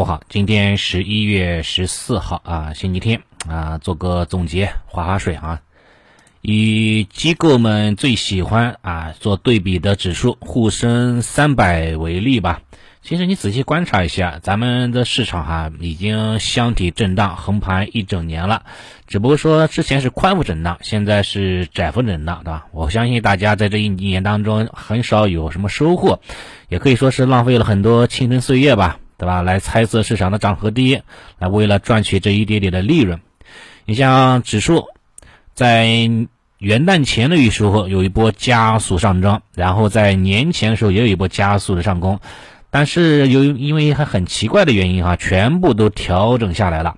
不好，今天十一月十四号啊，星期天啊，做个总结，划划水啊。以机构们最喜欢啊做对比的指数沪深三百为例吧。其实你仔细观察一下，咱们的市场哈已经箱体震荡横盘一整年了，只不过说之前是宽幅震荡，现在是窄幅震荡，对吧？我相信大家在这一年当中很少有什么收获，也可以说是浪费了很多青春岁月吧，对吧？来猜测市场的涨和跌，来为了赚取这一点点的利润。你像指数在元旦前的时候有一波加速上涨，然后在年前的时候也有一波加速的上攻。但是由于因为还很奇怪的原因哈，全部都调整下来了，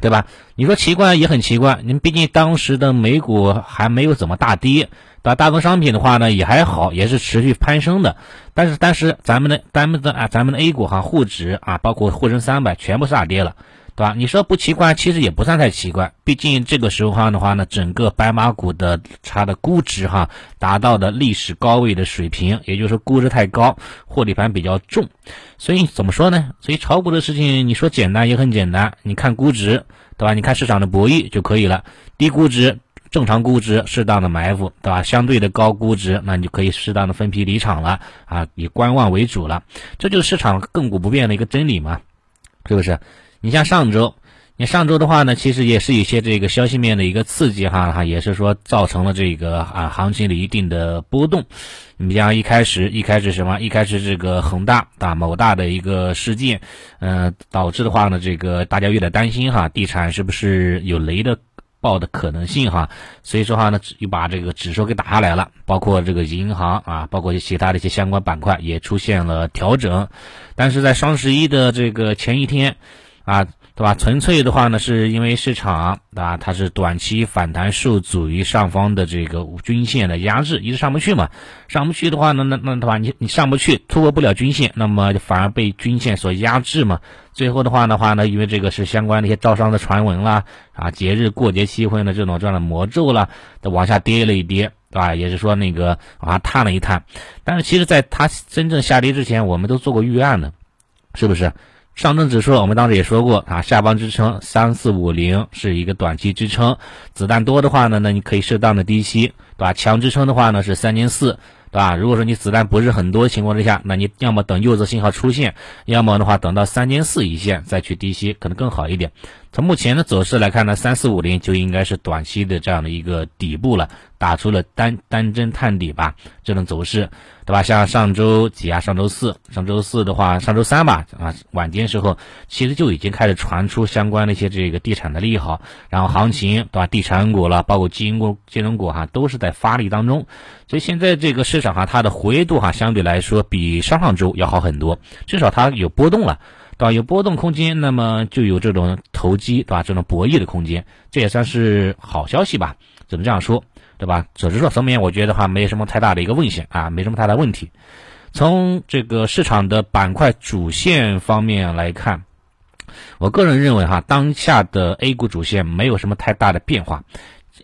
对吧？你说奇怪也很奇怪，你毕竟当时的美股还没有怎么大跌，对吧？大宗商品的话呢也还好，也是持续攀升的。但是当时咱们的咱们的啊咱们的 A 股哈沪指啊包括沪深三百全部是大跌了。对吧？你说不奇怪，其实也不算太奇怪。毕竟这个时候的话呢，整个白马股的它的估值哈达到的历史高位的水平，也就是说估值太高，获利盘比较重。所以怎么说呢？所以炒股的事情，你说简单也很简单。你看估值，对吧？你看市场的博弈就可以了。低估值、正常估值，适当的埋伏，对吧？相对的高估值，那你就可以适当的分批离场了啊，以观望为主了。这就是市场亘古不变的一个真理嘛，是不是？你像上周，你上周的话呢，其实也是一些这个消息面的一个刺激哈哈，也是说造成了这个啊行情的一定的波动。你像一开始一开始什么？一开始这个恒大啊某大的一个事件，嗯，导致的话呢，这个大家有点担心哈，地产是不是有雷的爆的可能性哈？所以说话呢，又把这个指数给打下来了，包括这个银行啊，包括其他的一些相关板块也出现了调整。但是在双十一的这个前一天。啊，对吧？纯粹的话呢，是因为市场，对吧？它是短期反弹受阻于上方的这个均线的压制，一直上不去嘛。上不去的话呢，那那对吧？你你上不去，突破不了均线，那么反而被均线所压制嘛。最后的话的话呢，因为这个是相关的一些招商的传闻啦，啊，节日过节期会的这种这样的魔咒啦，都往下跌了一跌，对吧？也是说那个往下探了一探。但是其实在它真正下跌之前，我们都做过预案的，是不是？上证指数，我们当时也说过啊，下方支撑三四五零是一个短期支撑，子弹多的话呢，那你可以适当的低吸，对吧？强支撑的话呢是三千四，对吧？如果说你子弹不是很多情况之下，那你要么等右侧信号出现，要么的话等到三千四一线再去低吸，可能更好一点。从目前的走势来看呢，三四五零就应该是短期的这样的一个底部了，打出了单单针探底吧，这种走势，对吧？像上周几啊，上周四，上周四的话，上周三吧，啊，晚间时候其实就已经开始传出相关的一些这个地产的利好，然后行情，对吧？地产股了，包括金融金融股哈，都是在发力当中，所以现在这个市场哈，它的活跃度哈，相对来说比上上周要好很多，至少它有波动了。对吧？有波动空间，那么就有这种投机，对吧？这种博弈的空间，这也算是好消息吧？只能这样说，对吧？总之说层面，我觉得话没什么太大的一个问险啊，没什么太大问题。从这个市场的板块主线方面来看，我个人认为哈，当下的 A 股主线没有什么太大的变化。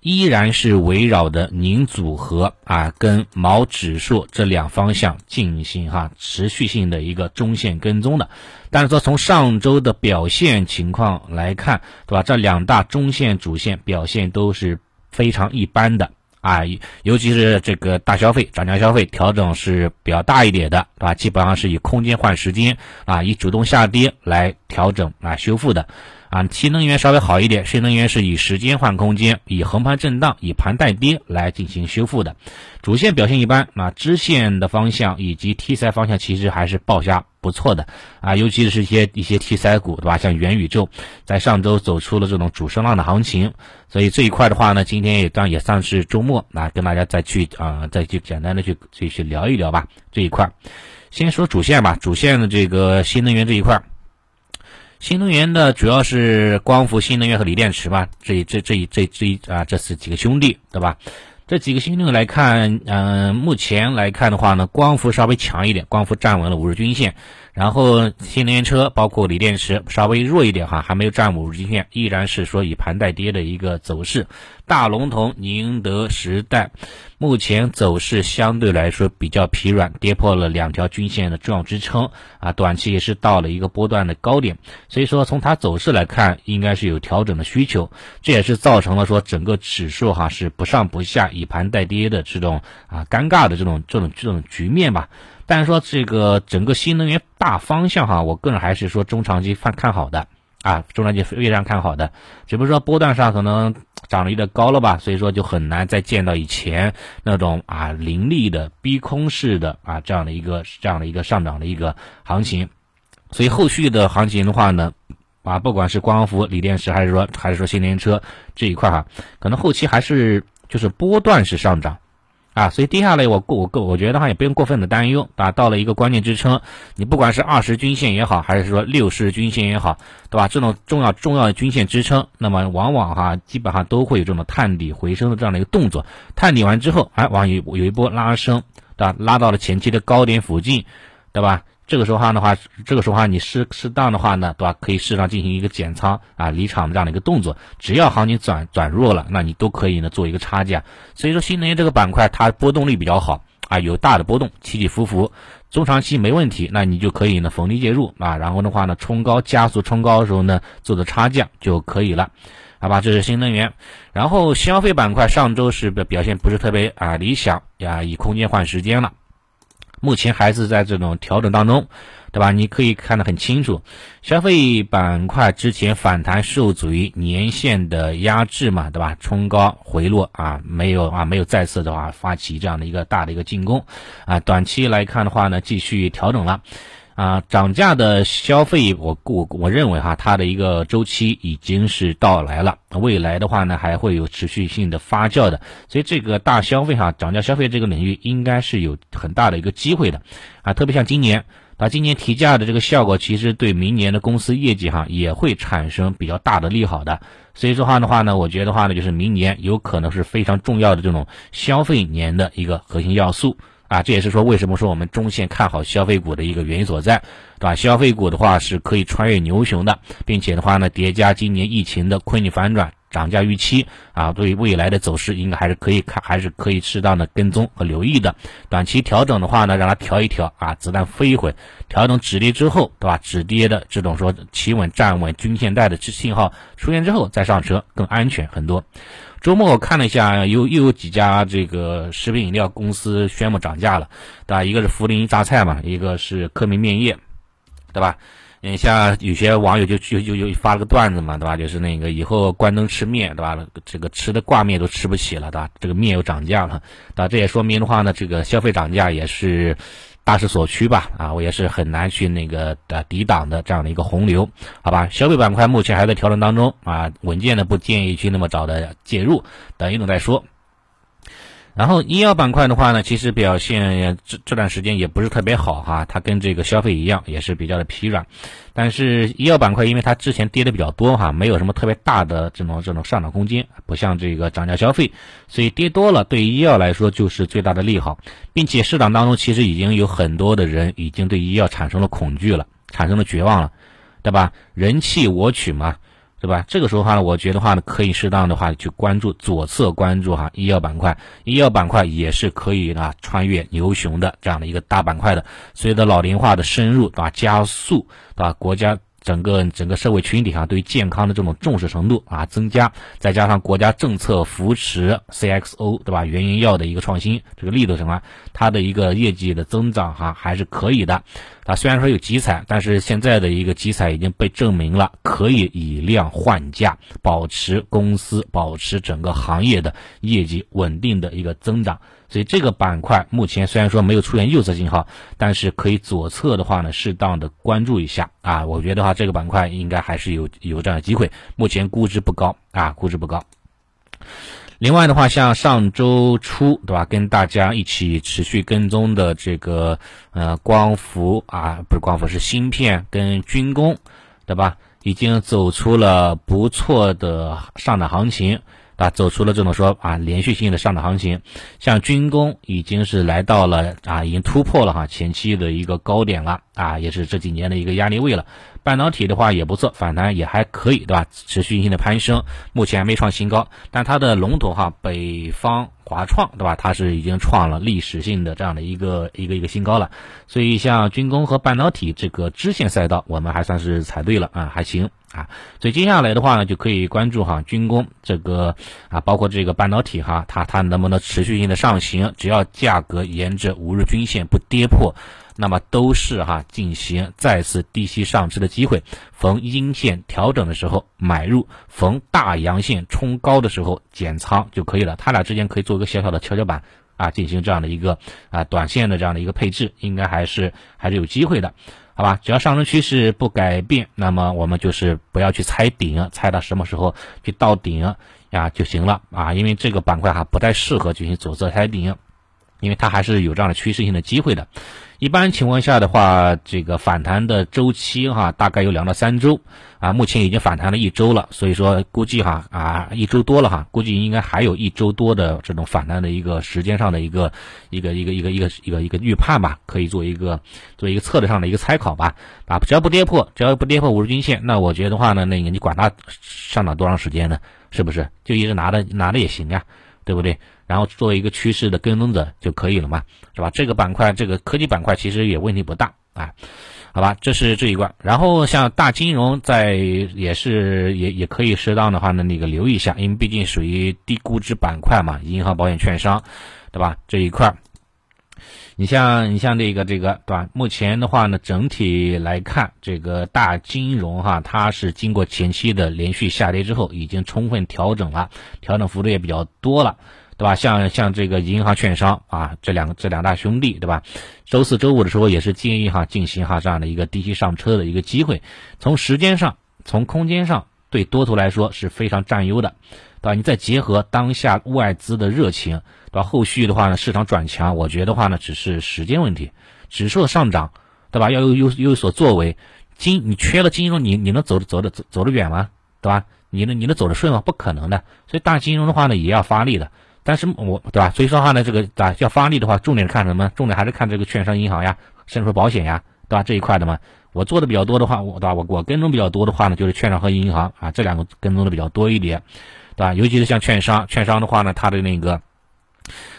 依然是围绕的宁组合啊，跟毛指数这两方向进行哈持续性的一个中线跟踪的，但是说从上周的表现情况来看，对吧？这两大中线主线表现都是非常一般的啊，尤其是这个大消费、涨价消费调整是比较大一点的，对吧？基本上是以空间换时间啊，以主动下跌来调整啊修复的。啊，新能源稍微好一点，新能源是以时间换空间，以横盘震荡，以盘带跌来进行修复的。主线表现一般，啊，支线的方向以及题材方向其实还是报价不错的啊，尤其是一些一些题材股，对吧？像元宇宙，在上周走出了这种主升浪的行情，所以这一块的话呢，今天也当也算是周末啊，跟大家再去啊，再去简单的去去去聊一聊吧。这一块，先说主线吧，主线的这个新能源这一块。新能源的主要是光伏、新能源和锂电池吧，这这这这这啊，这是几个兄弟，对吧？这几个新能源来看，嗯，目前来看的话呢，光伏稍微强一点，光伏站稳了五日均线，然后新能源车包括锂电池稍微弱一点哈，还没有站五日均线，依然是说以盘带跌的一个走势。大龙头宁德时代目前走势相对来说比较疲软，跌破了两条均线的重要支撑啊，短期也是到了一个波段的高点，所以说从它走势来看，应该是有调整的需求，这也是造成了说整个指数哈是不上不下，以盘带跌的这种啊尴尬的这种这种这种局面吧。但是说这个整个新能源大方向哈，我个人还是说中长期看看好的啊，中长期非常看好的，只不过说波段上可能涨得有点高了吧，所以说就很难再见到以前那种啊凌厉的逼空式的啊这样的一个这样的一个上涨的一个行情，所以后续的行情的话呢，啊不管是光伏、锂电池还是说还是说新能源车这一块哈，可能后期还是就是波段式上涨。啊，所以跌下来，我过我过我觉得话也不用过分的担忧啊。到了一个关键支撑，你不管是二十均线也好，还是说六十均线也好，对吧？这种重要重要的均线支撑，那么往往哈基本上都会有这种探底回升的这样的一个动作。探底完之后，哎，往有有一波拉升，对吧？拉到了前期的高点附近，对吧？这个时候话的话，这个时候话你适适当的话呢，对吧？可以适当进行一个减仓啊，离场这样的一个动作。只要行情转转弱了，那你都可以呢做一个差价。所以说新能源这个板块它波动率比较好啊，有大的波动，起起伏伏，中长期没问题。那你就可以呢逢低介入啊，然后的话呢冲高加速冲高的时候呢做的差价就可以了，好吧？这是新能源。然后消费板块上周是表现不是特别啊理想呀，以空间换时间了。目前还是在这种调整当中，对吧？你可以看得很清楚，消费板块之前反弹受阻于年线的压制嘛，对吧？冲高回落啊，没有啊，没有再次的话发起这样的一个大的一个进攻啊。短期来看的话呢，继续调整了。啊，涨价的消费，我我我认为哈，它的一个周期已经是到来了。未来的话呢，还会有持续性的发酵的。所以这个大消费哈，涨价消费这个领域应该是有很大的一个机会的。啊，特别像今年，啊，今年提价的这个效果，其实对明年的公司业绩哈也会产生比较大的利好的。所以说话的话呢，我觉得话呢，就是明年有可能是非常重要的这种消费年的一个核心要素。啊，这也是说为什么说我们中线看好消费股的一个原因所在，对吧？消费股的话是可以穿越牛熊的，并且的话呢，叠加今年疫情的困境反转，涨价预期啊，对于未来的走势应该还是可以看，还是可以适当的跟踪和留意的。短期调整的话呢，让它调一调啊，子弹飞一回，调整止跌之后，对吧？止跌的这种说企稳站稳均线带的信号出现之后再上车更安全很多。周末我看了一下，又又有几家这个食品饮料公司宣布涨价了，对吧？一个是涪陵榨菜嘛，一个是科明面业，对吧？嗯，像有些网友就就就就发了个段子嘛，对吧？就是那个以后关灯吃面，对吧？这个吃的挂面都吃不起了，对吧？这个面又涨价了，对吧？这也说明的话呢，这个消费涨价也是。大势所趋吧，啊，我也是很难去那个的抵挡的这样的一个洪流，好吧？消费板块目前还在调整当中啊，稳健的不建议去那么早的介入，等一等再说。然后医药板块的话呢，其实表现这这段时间也不是特别好哈，它跟这个消费一样，也是比较的疲软。但是医药板块，因为它之前跌的比较多哈，没有什么特别大的这种这种上涨空间，不像这个涨价消费，所以跌多了对医药来说就是最大的利好，并且市场当中其实已经有很多的人已经对医药产生了恐惧了，产生了绝望了，对吧？人气我取嘛。对吧？这个时候的话呢，我觉得话呢，可以适当的话去关注左侧关注哈医药板块，医药板块也是可以啊穿越牛熊的这样的一个大板块的，随着老龄化的深入，对吧？加速，对吧？国家。整个整个社会群体上对健康的这种重视程度啊增加，再加上国家政策扶持 CXO 对吧？原研药的一个创新，这个力度什么？它的一个业绩的增长哈还是可以的。啊，虽然说有集采，但是现在的一个集采已经被证明了可以以量换价，保持公司保持整个行业的业绩稳定的一个增长。所以这个板块目前虽然说没有出现右侧信号，但是可以左侧的话呢，适当的关注一下啊。我觉得话这个板块应该还是有有这样的机会。目前估值不高啊，估值不高。另外的话，像上周初对吧，跟大家一起持续跟踪的这个呃光伏啊，不是光伏是芯片跟军工，对吧？已经走出了不错的上涨行情。啊，走出了这种说啊连续性的上涨行情，像军工已经是来到了啊，已经突破了哈前期的一个高点了啊，也是这几年的一个压力位了。半导体的话也不错，反弹也还可以，对吧？持续性的攀升，目前还没创新高，但它的龙头哈北方华创，对吧？它是已经创了历史性的这样的一个一个一个新高了。所以像军工和半导体这个支线赛道，我们还算是踩对了啊，还行。啊，所以接下来的话呢，就可以关注哈军工这个啊，包括这个半导体哈，它它能不能持续性的上行？只要价格沿着五日均线不跌破，那么都是哈进行再次低吸上车的机会。逢阴线调整的时候买入，逢大阳线冲高的时候减仓就可以了。它俩之间可以做一个小小的跷跷板啊，进行这样的一个啊短线的这样的一个配置，应该还是还是有机会的。好吧，只要上升趋势不改变，那么我们就是不要去猜顶，猜到什么时候去到顶呀就行了啊。因为这个板块哈不太适合进行左侧猜顶，因为它还是有这样的趋势性的机会的。一般情况下的话，这个反弹的周期哈，大概有两到三周啊。目前已经反弹了一周了，所以说估计哈啊一周多了哈，估计应该还有一周多的这种反弹的一个时间上的一个一个一个一个一个一个一个预判吧，可以做一个做一个策略上的一个参考吧。啊，只要不跌破，只要不跌破五日均线，那我觉得的话呢，那个你管它上涨多长时间呢？是不是？就一直拿着拿着也行呀，对不对？然后作为一个趋势的跟踪者就可以了嘛，是吧？这个板块，这个科技板块其实也问题不大啊，好吧？这是这一块。然后像大金融在也是也也可以适当的话呢，那个留意一下，因为毕竟属于低估值板块嘛，银行、保险、券商，对吧？这一块，你像你像这个这个，对吧？目前的话呢，整体来看，这个大金融哈，它是经过前期的连续下跌之后，已经充分调整了，调整幅度也比较多了。对吧？像像这个银行、券商啊，这两个这两大兄弟，对吧？周四周五的时候也是建议哈进行哈这样的一个低吸上车的一个机会。从时间上、从空间上，对多头来说是非常占优的，对吧？你再结合当下外资的热情，对吧？后续的话呢，市场转强，我觉得话呢只是时间问题。指数的上涨，对吧？要有有有所作为。金你缺了金融，你你能走走的走走得远吗？对吧？你能你能走得顺吗？不可能的。所以大金融的话呢，也要发力的。但是我对吧？所以说话呢，这个啊要发力的话，重点看什么？重点还是看这个券商、银行呀，甚至说保险呀，对吧？这一块的嘛，我做的比较多的话，我对吧？我我跟踪比较多的话呢，就是券商和银行啊，这两个跟踪的比较多一点，对吧？尤其是像券商，券商的话呢，它的那个，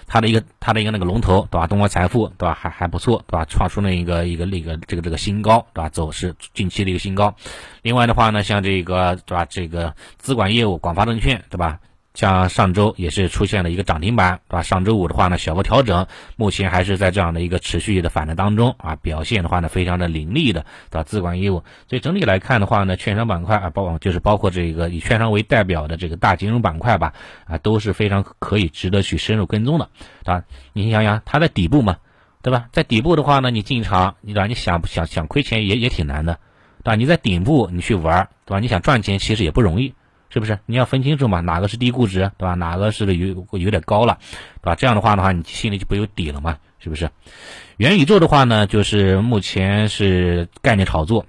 它的一个它的一个那个龙头，对吧？东方财富，对吧？还还不错，对吧？创出了一个一个那个这个这个新高，对吧？走势近期的一个新高。另外的话呢，像这个对吧？这个资管业务，广发证券，对吧？像上周也是出现了一个涨停板，对吧？上周五的话呢，小幅调整，目前还是在这样的一个持续的反弹当中啊，表现的话呢，非常的凌厉的，对吧？资管业务，所以整体来看的话呢，券商板块啊，包括就是包括这个以券商为代表的这个大金融板块吧，啊，都是非常可以值得去深入跟踪的，对吧？你想想，它在底部嘛，对吧？在底部的话呢，你进场，你对吧？你想想想亏钱也也挺难的，对吧？你在顶部你去玩，对吧？你想赚钱其实也不容易。是不是你要分清楚嘛？哪个是低估值，对吧？哪个是有有点高了，对吧？这样的话的话，你心里就不有底了嘛？是不是？元宇宙的话呢，就是目前是概念炒作，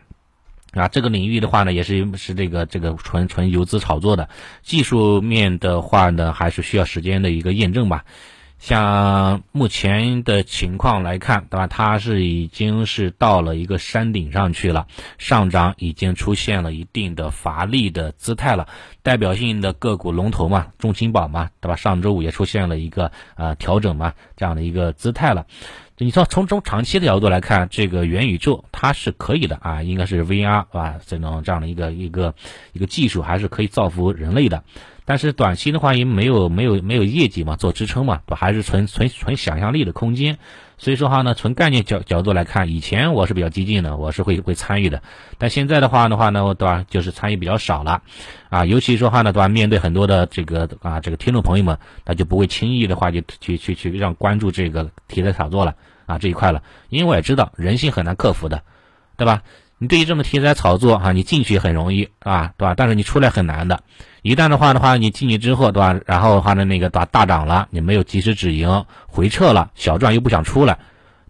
啊，这个领域的话呢，也是是这个这个纯纯游资炒作的，技术面的话呢，还是需要时间的一个验证吧。像目前的情况来看，对吧？它是已经是到了一个山顶上去了，上涨已经出现了一定的乏力的姿态了。代表性的个股龙头嘛，中青宝嘛，对吧？上周五也出现了一个呃调整嘛，这样的一个姿态了。你说从中长期的角度来看，这个元宇宙它是可以的啊，应该是 VR 啊这种这样的一个一个一个技术，还是可以造福人类的。但是短期的话，因为没有没有没有业绩嘛，做支撑嘛，不？还是纯纯纯想象力的空间。所以说话呢，从概念角角度来看，以前我是比较激进的，我是会会参与的。但现在的话的话呢，对吧？就是参与比较少了，啊，尤其说话呢，对吧？面对很多的这个啊这个听众朋友们，他就不会轻易的话就去去去让关注这个题材炒作了啊这一块了，因为我也知道人性很难克服的，对吧？你对于这么题材炒作哈，你进去很容易啊，对吧？但是你出来很难的。一旦的话的话，你进去之后，对吧？然后的话呢，那个大大涨了，你没有及时止盈，回撤了，小赚又不想出来，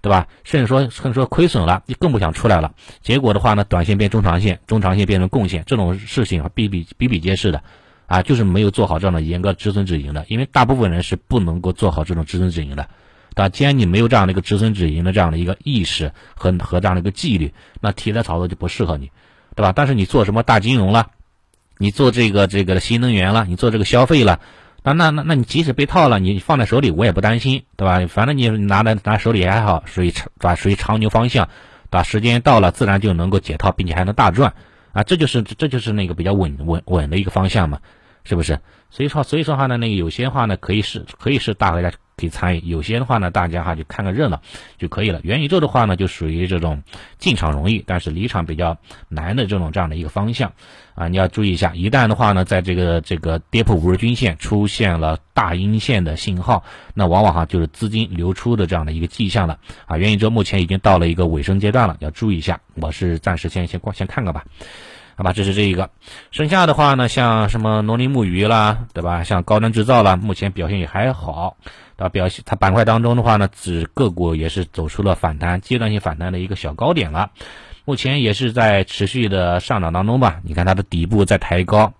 对吧？甚至说甚至说亏损了，你更不想出来了。结果的话呢，短线变中长线，中长线变成贡献，这种事情啊比比比比皆是的，啊，就是没有做好这样的严格止损止盈的，因为大部分人是不能够做好这种止损止盈的，对吧？既然你没有这样的一个止损止盈的这样的一个意识和和这样的一个纪律，那题材炒作就不适合你，对吧？但是你做什么大金融了，你做这个这个新能源了，你做这个消费了，那那那那你即使被套了，你放在手里我也不担心，对吧？反正你拿在拿手里还好，属于长对吧？属于长牛方向，对吧？时间到了自然就能够解套，并且还能大赚。啊，这就是这就是那个比较稳稳稳的一个方向嘛，是不是？所以说所以说话呢，那个有些话呢可以是可以是大家可以参与，有些的话呢大家哈就看个热闹就可以了。元宇宙的话呢就属于这种进场容易，但是离场比较难的这种这样的一个方向啊，你要注意一下，一旦的话呢在这个这个跌破五日均线出现了大阴线的信号，那往往哈就是资金流出的这样的一个迹象了啊。元宇宙目前已经到了一个尾声阶段了，要注意一下。我是暂时先先先先看看吧。好吧，这是这一个，剩下的话呢，像什么农林牧渔啦，对吧？像高端制造啦，目前表现也还好，对吧？表现它板块当中的话呢，指个股也是走出了反弹，阶段性反弹的一个小高点了，目前也是在持续的上涨当中吧？你看它的底部在抬高，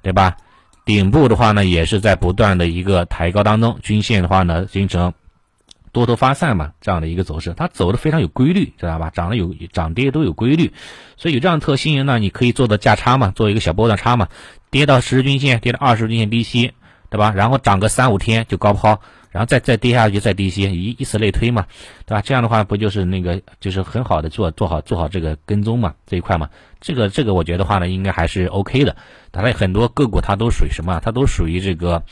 对吧？顶部的话呢，也是在不断的一个抬高当中，均线的话呢，形成。多头发散嘛，这样的一个走势，它走的非常有规律，知道吧？涨的有涨跌都有规律，所以有这样的特性呢，你可以做的价差嘛，做一个小波段差嘛，跌到十日均线，跌到二十均线低吸，对吧？然后涨个三五天就高抛，然后再再跌下去再低吸，以以此类推嘛，对吧？这样的话不就是那个就是很好的做做好做好这个跟踪嘛这一块嘛，这个这个我觉得话呢应该还是 OK 的，当然很多个股它都属于什么？它都属于这个。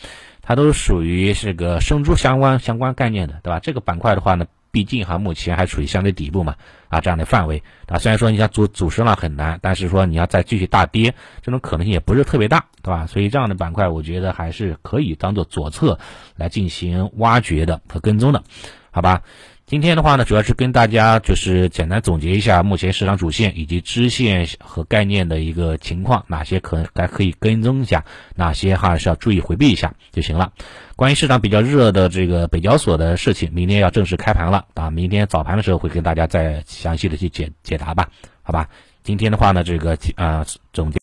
它都属于这个生猪相关相关概念的，对吧？这个板块的话呢，毕竟哈目前还处于相对底部嘛，啊这样的范围啊，虽然说你想主主升浪很难，但是说你要再继续大跌，这种可能性也不是特别大，对吧？所以这样的板块，我觉得还是可以当做左侧来进行挖掘的和跟踪的，好吧？今天的话呢，主要是跟大家就是简单总结一下目前市场主线以及支线和概念的一个情况，哪些可还可以跟踪一下，哪些哈是要注意回避一下就行了。关于市场比较热的这个北交所的事情，明天要正式开盘了啊，明天早盘的时候会跟大家再详细的去解解答吧，好吧？今天的话呢，这个啊总结。